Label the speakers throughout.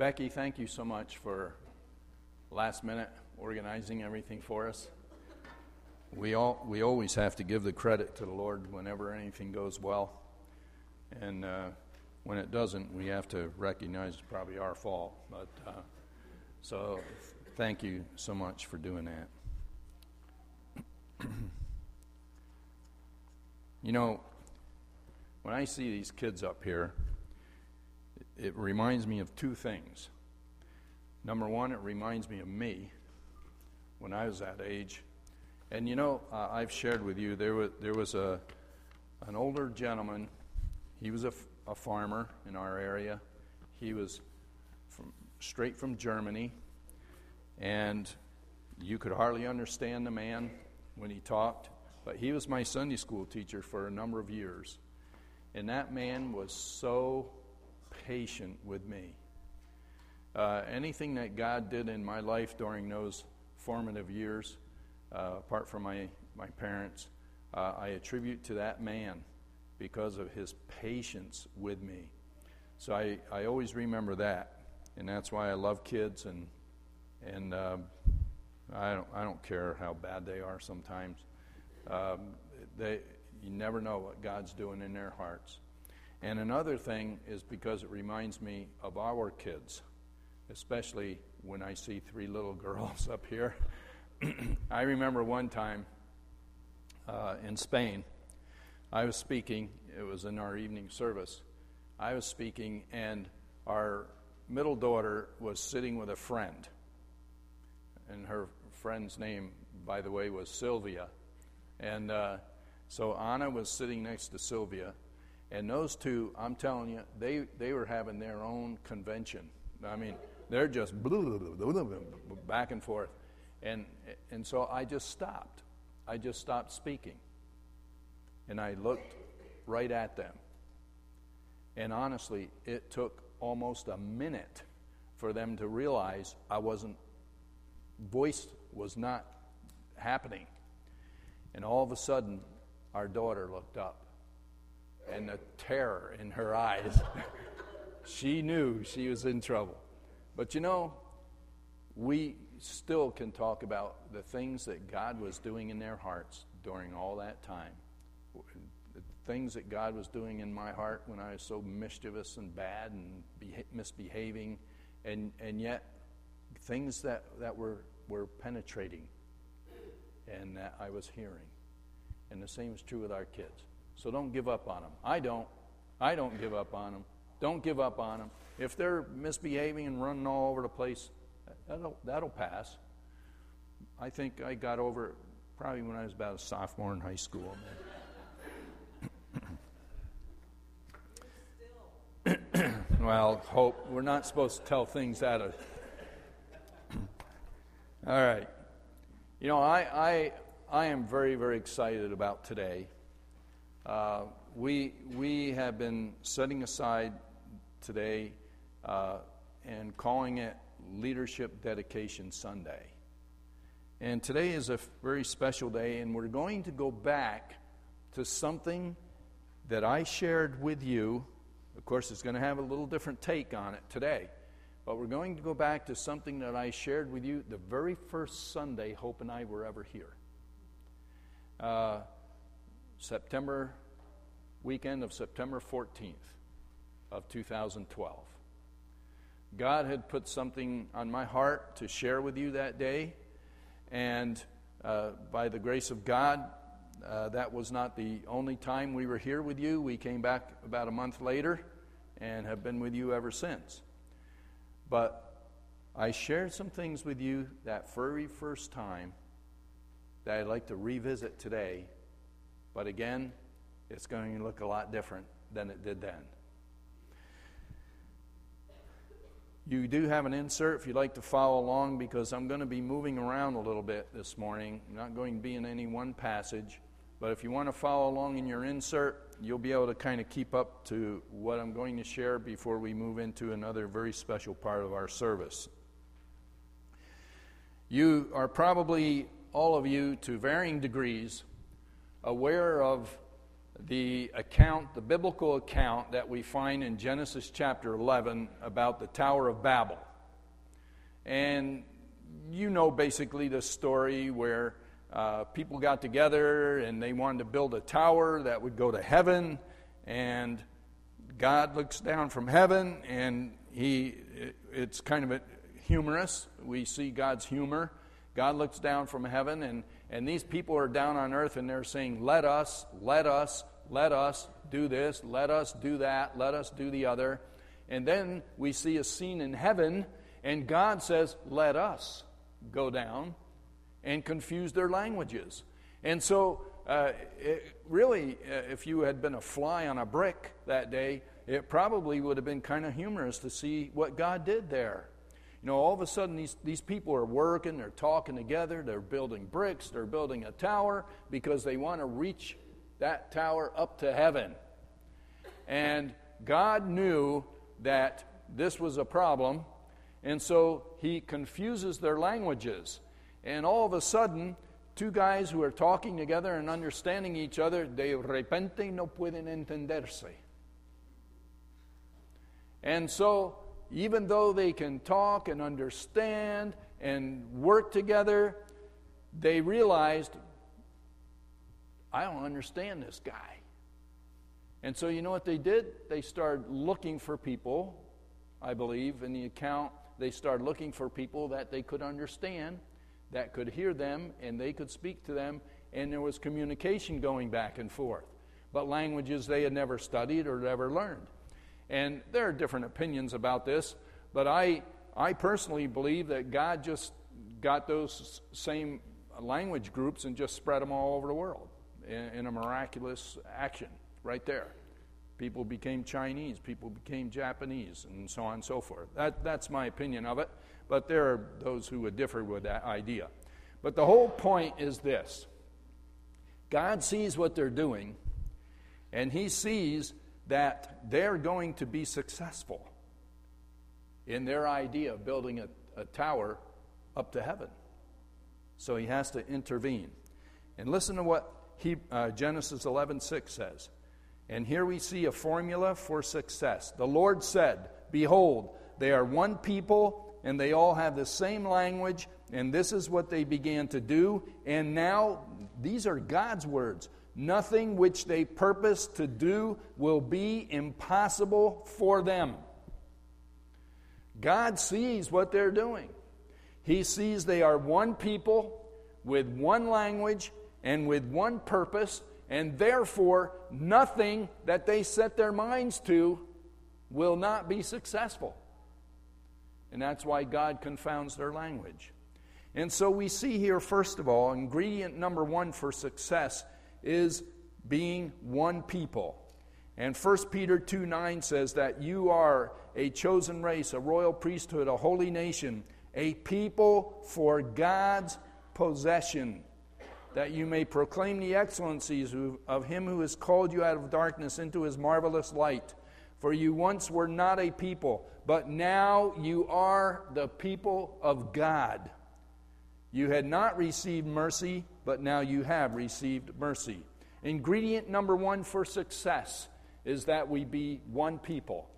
Speaker 1: Becky, thank you so much for last minute organizing everything for us. We, all, we always have to give the credit to the Lord whenever anything goes well. And uh, when it doesn't, we have to recognize it's probably our fault. But uh, so thank you so much for doing that. you know, when I see these kids up here, it reminds me of two things. Number one, it reminds me of me when I was that age. And you know, uh, I've shared with you there was there was a an older gentleman. He was a, f- a farmer in our area. He was from straight from Germany, and you could hardly understand the man when he talked. But he was my Sunday school teacher for a number of years, and that man was so patient with me. Uh, anything that God did in my life during those formative years, uh, apart from my, my parents, uh, I attribute to that man because of his patience with me. So I, I always remember that, and that's why I love kids, and, and uh, I, don't, I don't care how bad they are sometimes. Um, they, you never know what God's doing in their hearts. And another thing is because it reminds me of our kids, especially when I see three little girls up here. I remember one time uh, in Spain, I was speaking, it was in our evening service. I was speaking, and our middle daughter was sitting with a friend. And her friend's name, by the way, was Sylvia. And uh, so Anna was sitting next to Sylvia and those two, I'm telling you, they, they were having their own convention. I mean, they're just back and forth. And, and so I just stopped. I just stopped speaking. And I looked right at them. And honestly, it took almost a minute for them to realize I wasn't, voice was not happening. And all of a sudden, our daughter looked up and the terror in her eyes. she knew she was in trouble. But you know, we still can talk about the things that God was doing in their hearts during all that time. The things that God was doing in my heart when I was so mischievous and bad and misbehaving, and, and yet things that, that were, were penetrating and that I was hearing. And the same is true with our kids. So don't give up on them. I don't. I don't give up on them. Don't give up on them. If they're misbehaving and running all over the place, that'll, that'll pass. I think I got over it probably when I was about a sophomore in high school. well, hope. We're not supposed to tell things out of. all right. You know, I, I, I am very, very excited about today. Uh, we, we have been setting aside today uh, and calling it Leadership Dedication Sunday. And today is a very special day, and we're going to go back to something that I shared with you. Of course, it's going to have a little different take on it today. But we're going to go back to something that I shared with you the very first Sunday Hope and I were ever here. Uh, September weekend of September 14th of 2012. God had put something on my heart to share with you that day, and uh, by the grace of God, uh, that was not the only time we were here with you. We came back about a month later and have been with you ever since. But I shared some things with you that very first time that I'd like to revisit today. But again, it's going to look a lot different than it did then. You do have an insert if you'd like to follow along because I'm going to be moving around a little bit this morning. I'm not going to be in any one passage, but if you want to follow along in your insert, you'll be able to kind of keep up to what I'm going to share before we move into another very special part of our service. You are probably, all of you, to varying degrees, aware of the account, the biblical account that we find in Genesis chapter 11 about the Tower of Babel. And you know basically the story where uh, people got together and they wanted to build a tower that would go to heaven, and God looks down from heaven, and he, it's kind of humorous. We see God's humor. God looks down from heaven, and, and these people are down on earth, and they're saying, Let us, let us, let us do this, let us do that, let us do the other. And then we see a scene in heaven, and God says, Let us go down and confuse their languages. And so, uh, it, really, uh, if you had been a fly on a brick that day, it probably would have been kind of humorous to see what God did there. You know, all of a sudden, these, these people are working, they're talking together, they're building bricks, they're building a tower because they want to reach that tower up to heaven. And God knew that this was a problem, and so He confuses their languages. And all of a sudden, two guys who are talking together and understanding each other, de repente no pueden entenderse. And so, even though they can talk and understand and work together, they realized, I don't understand this guy. And so, you know what they did? They started looking for people, I believe, in the account, they started looking for people that they could understand that could hear them and they could speak to them, and there was communication going back and forth. But languages they had never studied or ever learned. And there are different opinions about this, but I, I personally believe that God just got those same language groups and just spread them all over the world in, in a miraculous action right there. People became Chinese, people became Japanese, and so on and so forth. That, that's my opinion of it but there are those who would differ with that idea. But the whole point is this God sees what they're doing, and He sees that they're going to be successful in their idea of building a, a tower up to heaven. So He has to intervene. And listen to what he, uh, Genesis 11:6 says. And here we see a formula for success. The Lord said, Behold, they are one people and they all have the same language, and this is what they began to do. And now, these are God's words. Nothing which they purpose to do will be impossible for them. God sees what they're doing. He sees they are one people with one language and with one purpose, and therefore, nothing that they set their minds to will not be successful. And that's why God confounds their language. And so we see here, first of all, ingredient number one for success is being one people. And 1 Peter 2 9 says that you are a chosen race, a royal priesthood, a holy nation, a people for God's possession, that you may proclaim the excellencies of him who has called you out of darkness into his marvelous light. For you once were not a people but now you are the people of God. You had not received mercy, but now you have received mercy. Ingredient number one for success is that we be one people.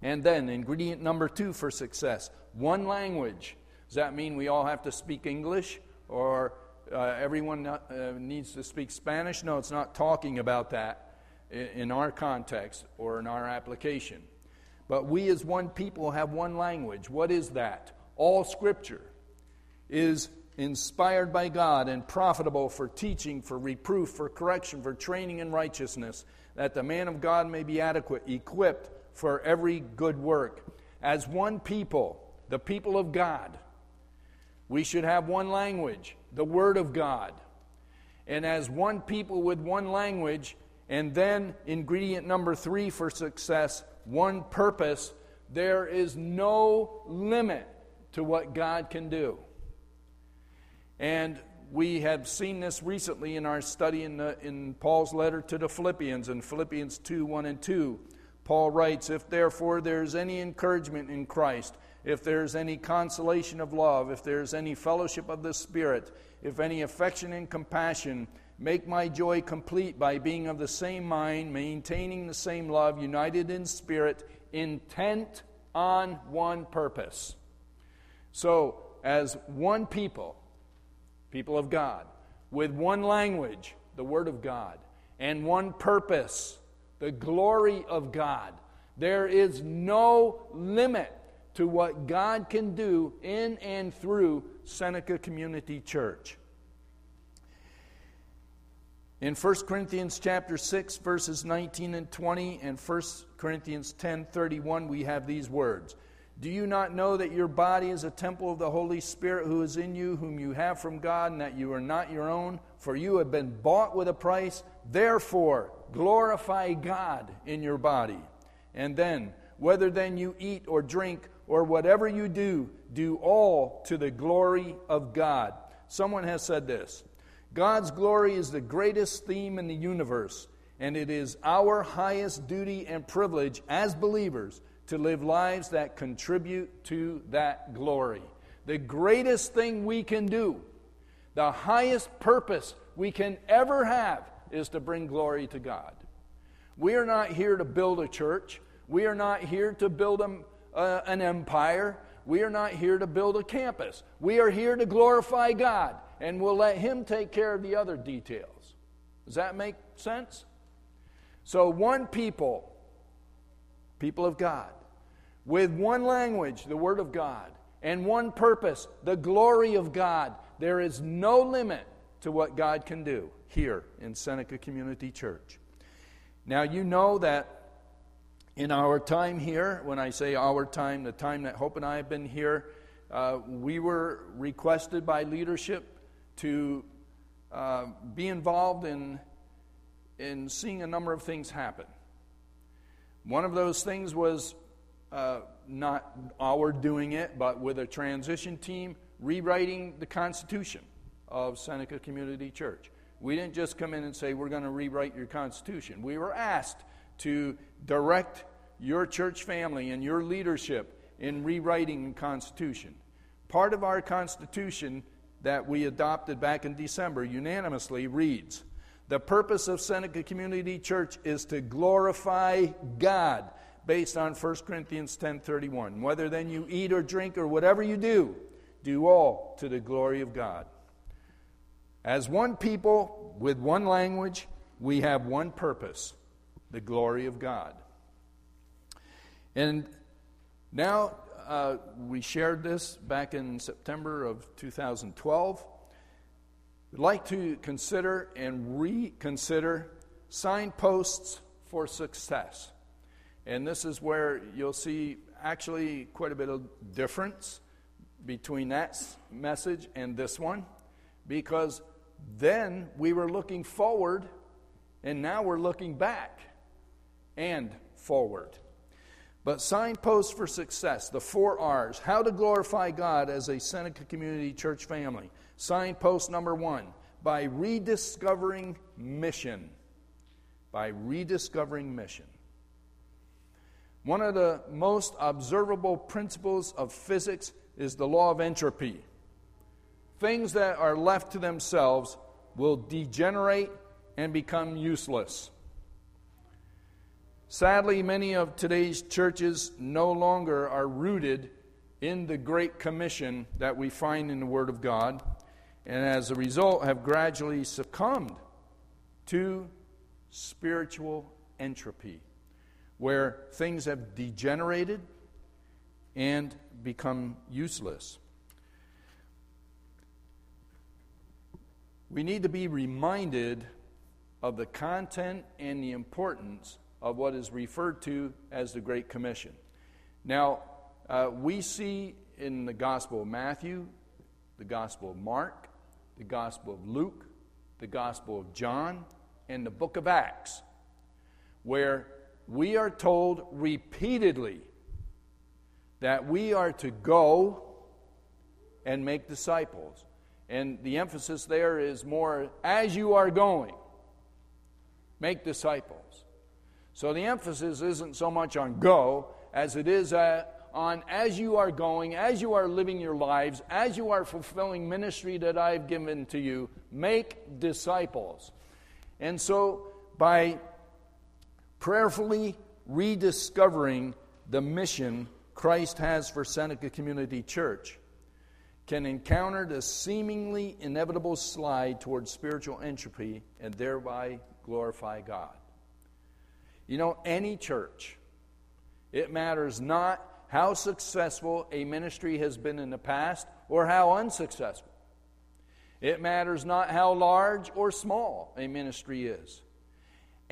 Speaker 1: And then, ingredient number two for success one language. Does that mean we all have to speak English or uh, everyone uh, needs to speak Spanish? No, it's not talking about that in, in our context or in our application. But we as one people have one language. What is that? All Scripture is inspired by God and profitable for teaching, for reproof, for correction, for training in righteousness, that the man of God may be adequate, equipped for every good work. As one people, the people of God, we should have one language, the Word of God. And as one people with one language, and then ingredient number three for success, one purpose, there is no limit to what God can do. And we have seen this recently in our study in, the, in Paul's letter to the Philippians, in Philippians 2 1 and 2. Paul writes, If therefore there's any encouragement in Christ, if there's any consolation of love, if there's any fellowship of the Spirit, if any affection and compassion, Make my joy complete by being of the same mind, maintaining the same love, united in spirit, intent on one purpose. So, as one people, people of God, with one language, the Word of God, and one purpose, the glory of God, there is no limit to what God can do in and through Seneca Community Church. In 1 Corinthians chapter 6 verses 19 and 20 and 1 Corinthians 10:31 we have these words. Do you not know that your body is a temple of the Holy Spirit who is in you whom you have from God and that you are not your own for you have been bought with a price therefore glorify God in your body. And then whether then you eat or drink or whatever you do do all to the glory of God. Someone has said this God's glory is the greatest theme in the universe, and it is our highest duty and privilege as believers to live lives that contribute to that glory. The greatest thing we can do, the highest purpose we can ever have, is to bring glory to God. We are not here to build a church. We are not here to build a, uh, an empire. We are not here to build a campus. We are here to glorify God, and we'll let Him take care of the other details. Does that make sense? So, one people, people of God, with one language, the Word of God, and one purpose, the glory of God, there is no limit to what God can do here in Seneca Community Church. Now, you know that in our time here, when I say our time, the time that Hope and I have been here, uh, we were requested by leadership to uh, be involved in, in seeing a number of things happen. One of those things was uh, not our doing it, but with a transition team rewriting the Constitution of Seneca Community Church. We didn't just come in and say, We're going to rewrite your Constitution. We were asked to direct your church family and your leadership in rewriting the Constitution. Part of our Constitution that we adopted back in December unanimously reads The purpose of Seneca Community Church is to glorify God based on 1 Corinthians 10:31. Whether then you eat or drink or whatever you do, do all to the glory of God. As one people with one language, we have one purpose, the glory of God. And now uh, we shared this back in September of 2012. We'd like to consider and reconsider signposts for success. And this is where you'll see actually quite a bit of difference between that message and this one because then we were looking forward and now we're looking back and forward. But signposts for success, the four R's. How to glorify God as a Seneca Community Church family. Signpost number one by rediscovering mission. By rediscovering mission. One of the most observable principles of physics is the law of entropy. Things that are left to themselves will degenerate and become useless. Sadly, many of today's churches no longer are rooted in the Great Commission that we find in the Word of God, and as a result have gradually succumbed to spiritual entropy, where things have degenerated and become useless. We need to be reminded of the content and the importance of what is referred to as the Great Commission. Now, uh, we see in the Gospel of Matthew, the Gospel of Mark, the Gospel of Luke, the Gospel of John, and the book of Acts, where we are told repeatedly that we are to go and make disciples. And the emphasis there is more as you are going, make disciples. So the emphasis isn't so much on go as it is at on as you are going, as you are living your lives, as you are fulfilling ministry that I've given to you. Make disciples. And so, by prayerfully rediscovering the mission Christ has for Seneca Community Church, can encounter the seemingly inevitable slide towards spiritual entropy and thereby glorify God. You know, any church, it matters not how successful a ministry has been in the past or how unsuccessful. It matters not how large or small a ministry is.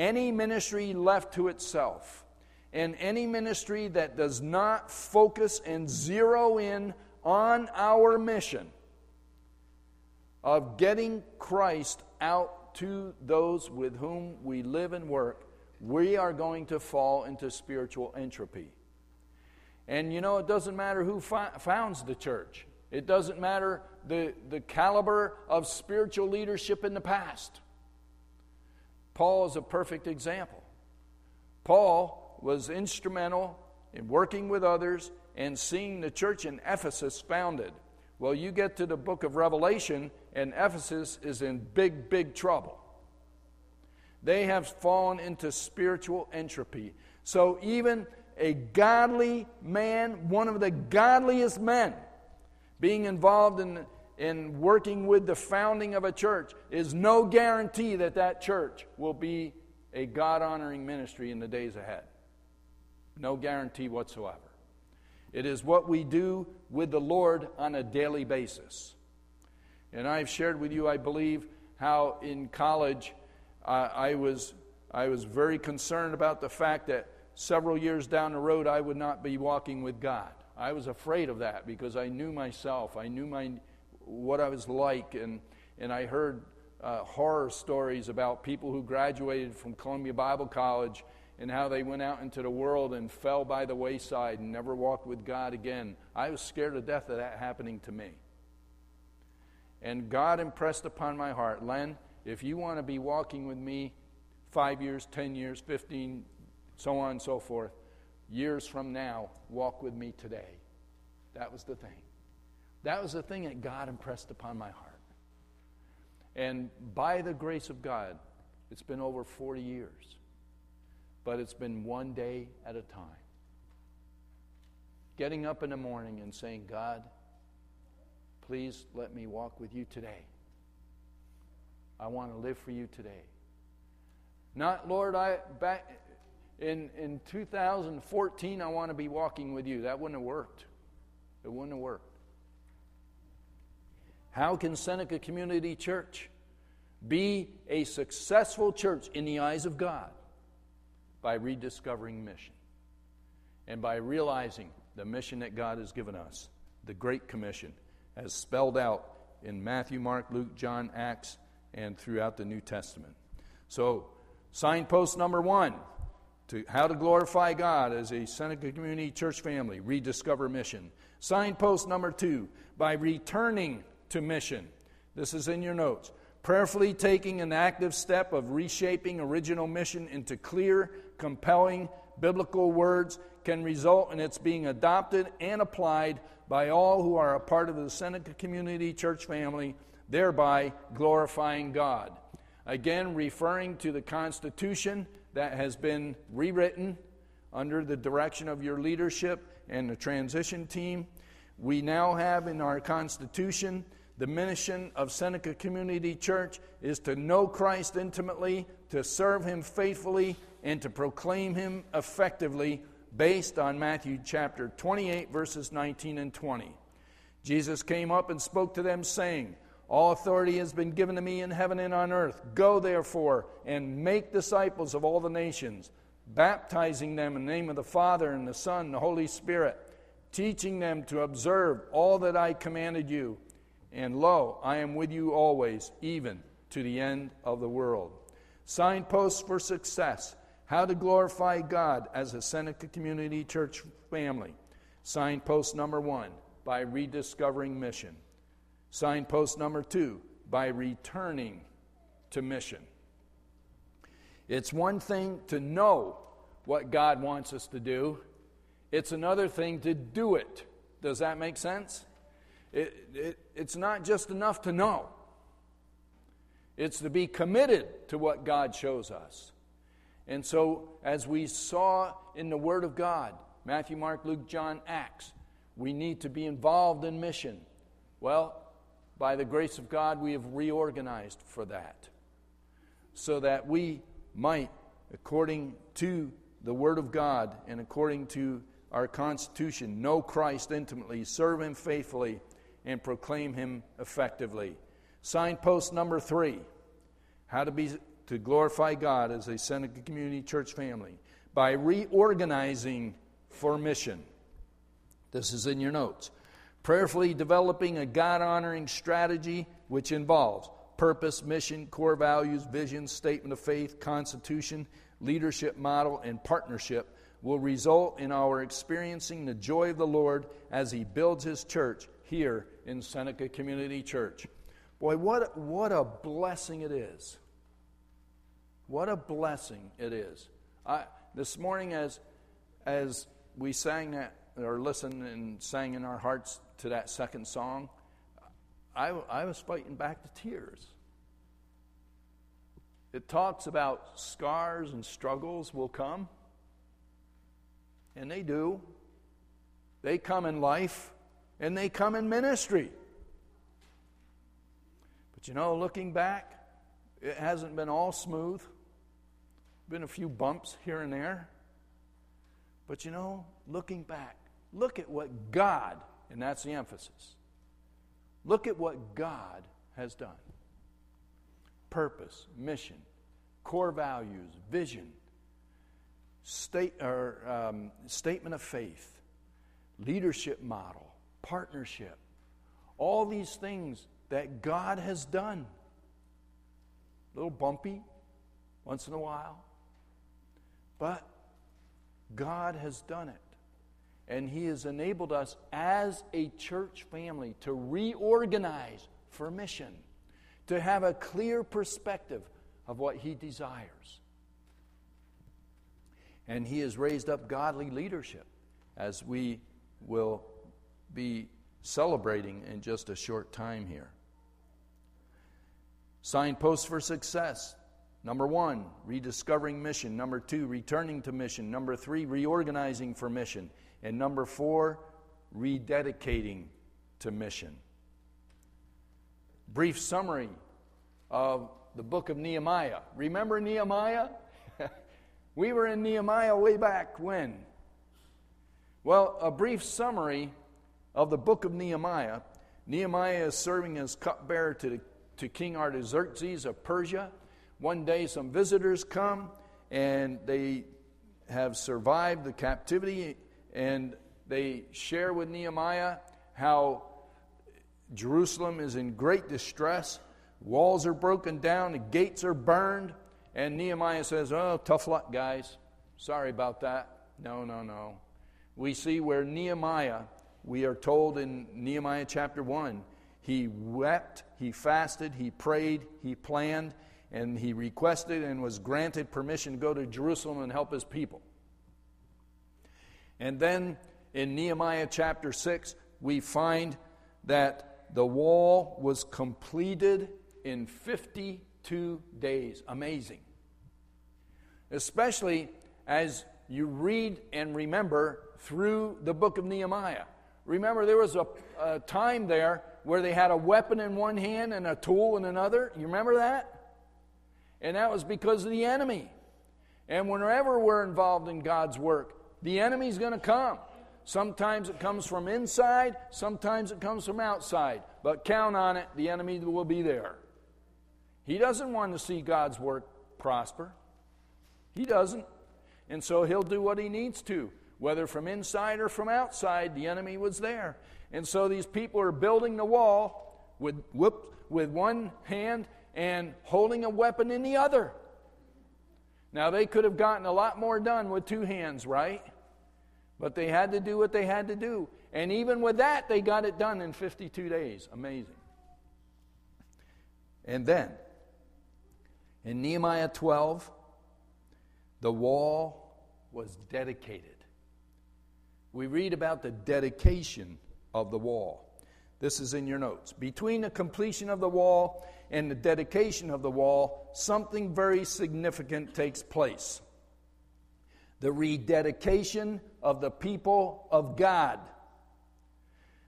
Speaker 1: Any ministry left to itself, and any ministry that does not focus and zero in on our mission of getting Christ out to those with whom we live and work, we are going to fall into spiritual entropy. And you know, it doesn't matter who founds the church, it doesn't matter the, the caliber of spiritual leadership in the past. Paul is a perfect example. Paul was instrumental in working with others and seeing the church in Ephesus founded. Well, you get to the book of Revelation, and Ephesus is in big, big trouble. They have fallen into spiritual entropy. So, even a godly man, one of the godliest men, being involved in, in working with the founding of a church is no guarantee that that church will be a God honoring ministry in the days ahead. No guarantee whatsoever. It is what we do with the Lord on a daily basis. And I've shared with you, I believe, how in college uh, I, was, I was very concerned about the fact that several years down the road I would not be walking with God. I was afraid of that because I knew myself. I knew my, what I was like, and, and I heard uh, horror stories about people who graduated from Columbia Bible College and how they went out into the world and fell by the wayside and never walked with God again. I was scared to death of that happening to me. And God impressed upon my heart, Len, if you want to be walking with me five years, 10 years, 15, so on and so forth, years from now, walk with me today. That was the thing. That was the thing that God impressed upon my heart. And by the grace of God, it's been over 40 years but it's been one day at a time. Getting up in the morning and saying, God, please let me walk with you today. I want to live for you today. Not, Lord, I back in, in 2014, I want to be walking with you. That wouldn't have worked. It wouldn't have worked. How can Seneca Community Church be a successful church in the eyes of God? by rediscovering mission and by realizing the mission that God has given us, the Great Commission, as spelled out in Matthew, Mark, Luke, John, Acts, and throughout the New Testament. So, signpost number one to how to glorify God as a Seneca Community Church family, rediscover mission. Signpost number two, by returning to mission. This is in your notes. Prayerfully taking an active step of reshaping original mission into clear, compelling biblical words can result in its being adopted and applied by all who are a part of the Seneca Community Church family, thereby glorifying God. Again, referring to the Constitution that has been rewritten under the direction of your leadership and the transition team, we now have in our Constitution the mission of Seneca Community Church is to know Christ intimately, to serve Him faithfully, and to proclaim him effectively based on Matthew chapter 28, verses 19 and 20. Jesus came up and spoke to them, saying, All authority has been given to me in heaven and on earth. Go therefore and make disciples of all the nations, baptizing them in the name of the Father and the Son and the Holy Spirit, teaching them to observe all that I commanded you. And lo, I am with you always, even to the end of the world. Signposts for success how to glorify God as a Seneca Community Church family. Signpost number one, by rediscovering mission. Signpost number two, by returning to mission. It's one thing to know what God wants us to do, It's another thing to do it. Does that make sense? It, it, it's not just enough to know, it's to be committed to what God shows us. And so, as we saw in the Word of God, Matthew, Mark, Luke, John, Acts, we need to be involved in mission. Well, by the grace of God, we have reorganized for that so that we might, according to the Word of God and according to our Constitution, know Christ intimately, serve Him faithfully, and proclaim Him effectively. Signpost number three how to be to glorify God as a Seneca Community Church family by reorganizing for mission. This is in your notes. Prayerfully developing a God honoring strategy which involves purpose, mission, core values, vision, statement of faith, constitution, leadership model, and partnership will result in our experiencing the joy of the Lord as He builds His church here in Seneca Community Church. Boy, what, what a blessing it is. What a blessing it is. I, this morning, as, as we sang that, or listened and sang in our hearts to that second song, I, I was fighting back the tears. It talks about scars and struggles will come, and they do. They come in life, and they come in ministry. But you know, looking back, it hasn't been all smooth. Been a few bumps here and there. But you know, looking back, look at what God, and that's the emphasis, look at what God has done purpose, mission, core values, vision, state, or, um, statement of faith, leadership model, partnership, all these things that God has done. A little bumpy once in a while, but God has done it. And He has enabled us as a church family to reorganize for mission, to have a clear perspective of what He desires. And He has raised up godly leadership, as we will be celebrating in just a short time here. Signposts for success. Number one, rediscovering mission. Number two, returning to mission. Number three, reorganizing for mission. And number four, rededicating to mission. Brief summary of the book of Nehemiah. Remember Nehemiah? we were in Nehemiah way back when. Well, a brief summary of the book of Nehemiah. Nehemiah is serving as cupbearer to to King Artaxerxes of Persia. One day, some visitors come and they have survived the captivity and they share with Nehemiah how Jerusalem is in great distress. Walls are broken down, the gates are burned. And Nehemiah says, Oh, tough luck, guys. Sorry about that. No, no, no. We see where Nehemiah, we are told in Nehemiah chapter 1, he wept, he fasted, he prayed, he planned, and he requested and was granted permission to go to Jerusalem and help his people. And then in Nehemiah chapter 6, we find that the wall was completed in 52 days. Amazing. Especially as you read and remember through the book of Nehemiah. Remember, there was a, a time there where they had a weapon in one hand and a tool in another. You remember that? And that was because of the enemy. And whenever we're involved in God's work, the enemy's going to come. Sometimes it comes from inside, sometimes it comes from outside. But count on it, the enemy will be there. He doesn't want to see God's work prosper. He doesn't. And so he'll do what he needs to. Whether from inside or from outside, the enemy was there. And so these people are building the wall with, whoop, with one hand and holding a weapon in the other. Now, they could have gotten a lot more done with two hands, right? But they had to do what they had to do. And even with that, they got it done in 52 days. Amazing. And then, in Nehemiah 12, the wall was dedicated. We read about the dedication of the wall. This is in your notes. Between the completion of the wall and the dedication of the wall, something very significant takes place the rededication of the people of God.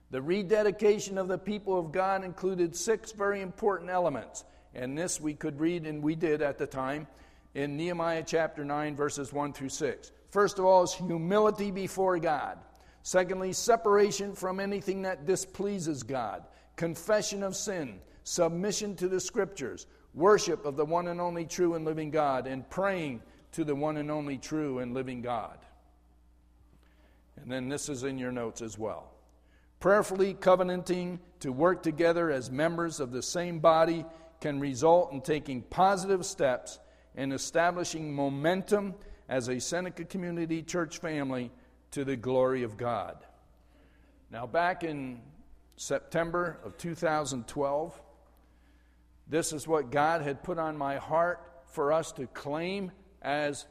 Speaker 1: The rededication of the people of God included six very important elements. And this we could read, and we did at the time, in Nehemiah chapter 9, verses 1 through 6. First of all, is humility before God. Secondly, separation from anything that displeases God, confession of sin, submission to the scriptures, worship of the one and only true and living God, and praying to the one and only true and living God. And then this is in your notes as well. Prayerfully covenanting to work together as members of the same body can result in taking positive steps and establishing momentum as a Seneca Community Church family to the glory of God. Now, back in September of 2012, this is what God had put on my heart for us to claim as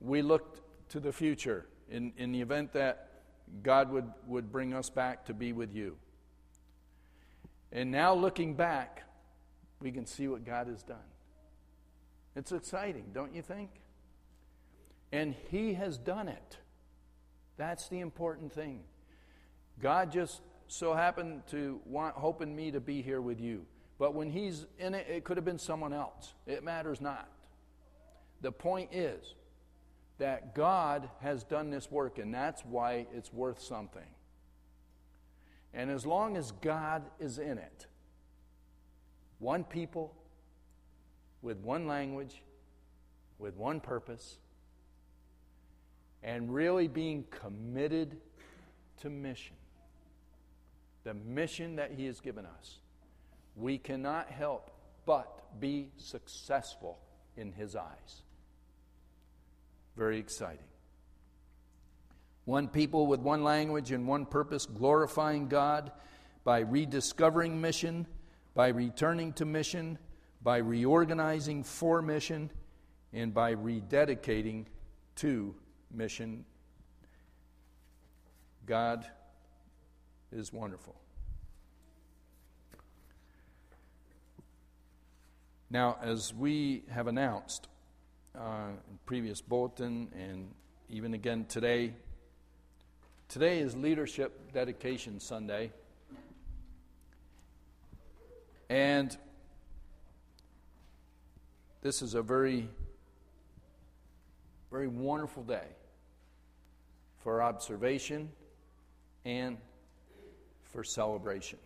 Speaker 1: we looked to the future in, in the event that God would, would bring us back to be with you. And now, looking back, we can see what God has done. It's exciting, don't you think? And He has done it. That's the important thing. God just so happened to want, hoping me to be here with you. But when He's in it, it could have been someone else. It matters not. The point is that God has done this work, and that's why it's worth something. And as long as God is in it, one people, with one language, with one purpose, and really being committed to mission. The mission that He has given us. We cannot help but be successful in His eyes. Very exciting. One people with one language and one purpose, glorifying God by rediscovering mission by returning to mission, by reorganizing for mission, and by rededicating to mission. God is wonderful. Now, as we have announced uh, in previous bulletin and even again today, today is Leadership Dedication Sunday. And this is a very, very wonderful day for observation and for celebration.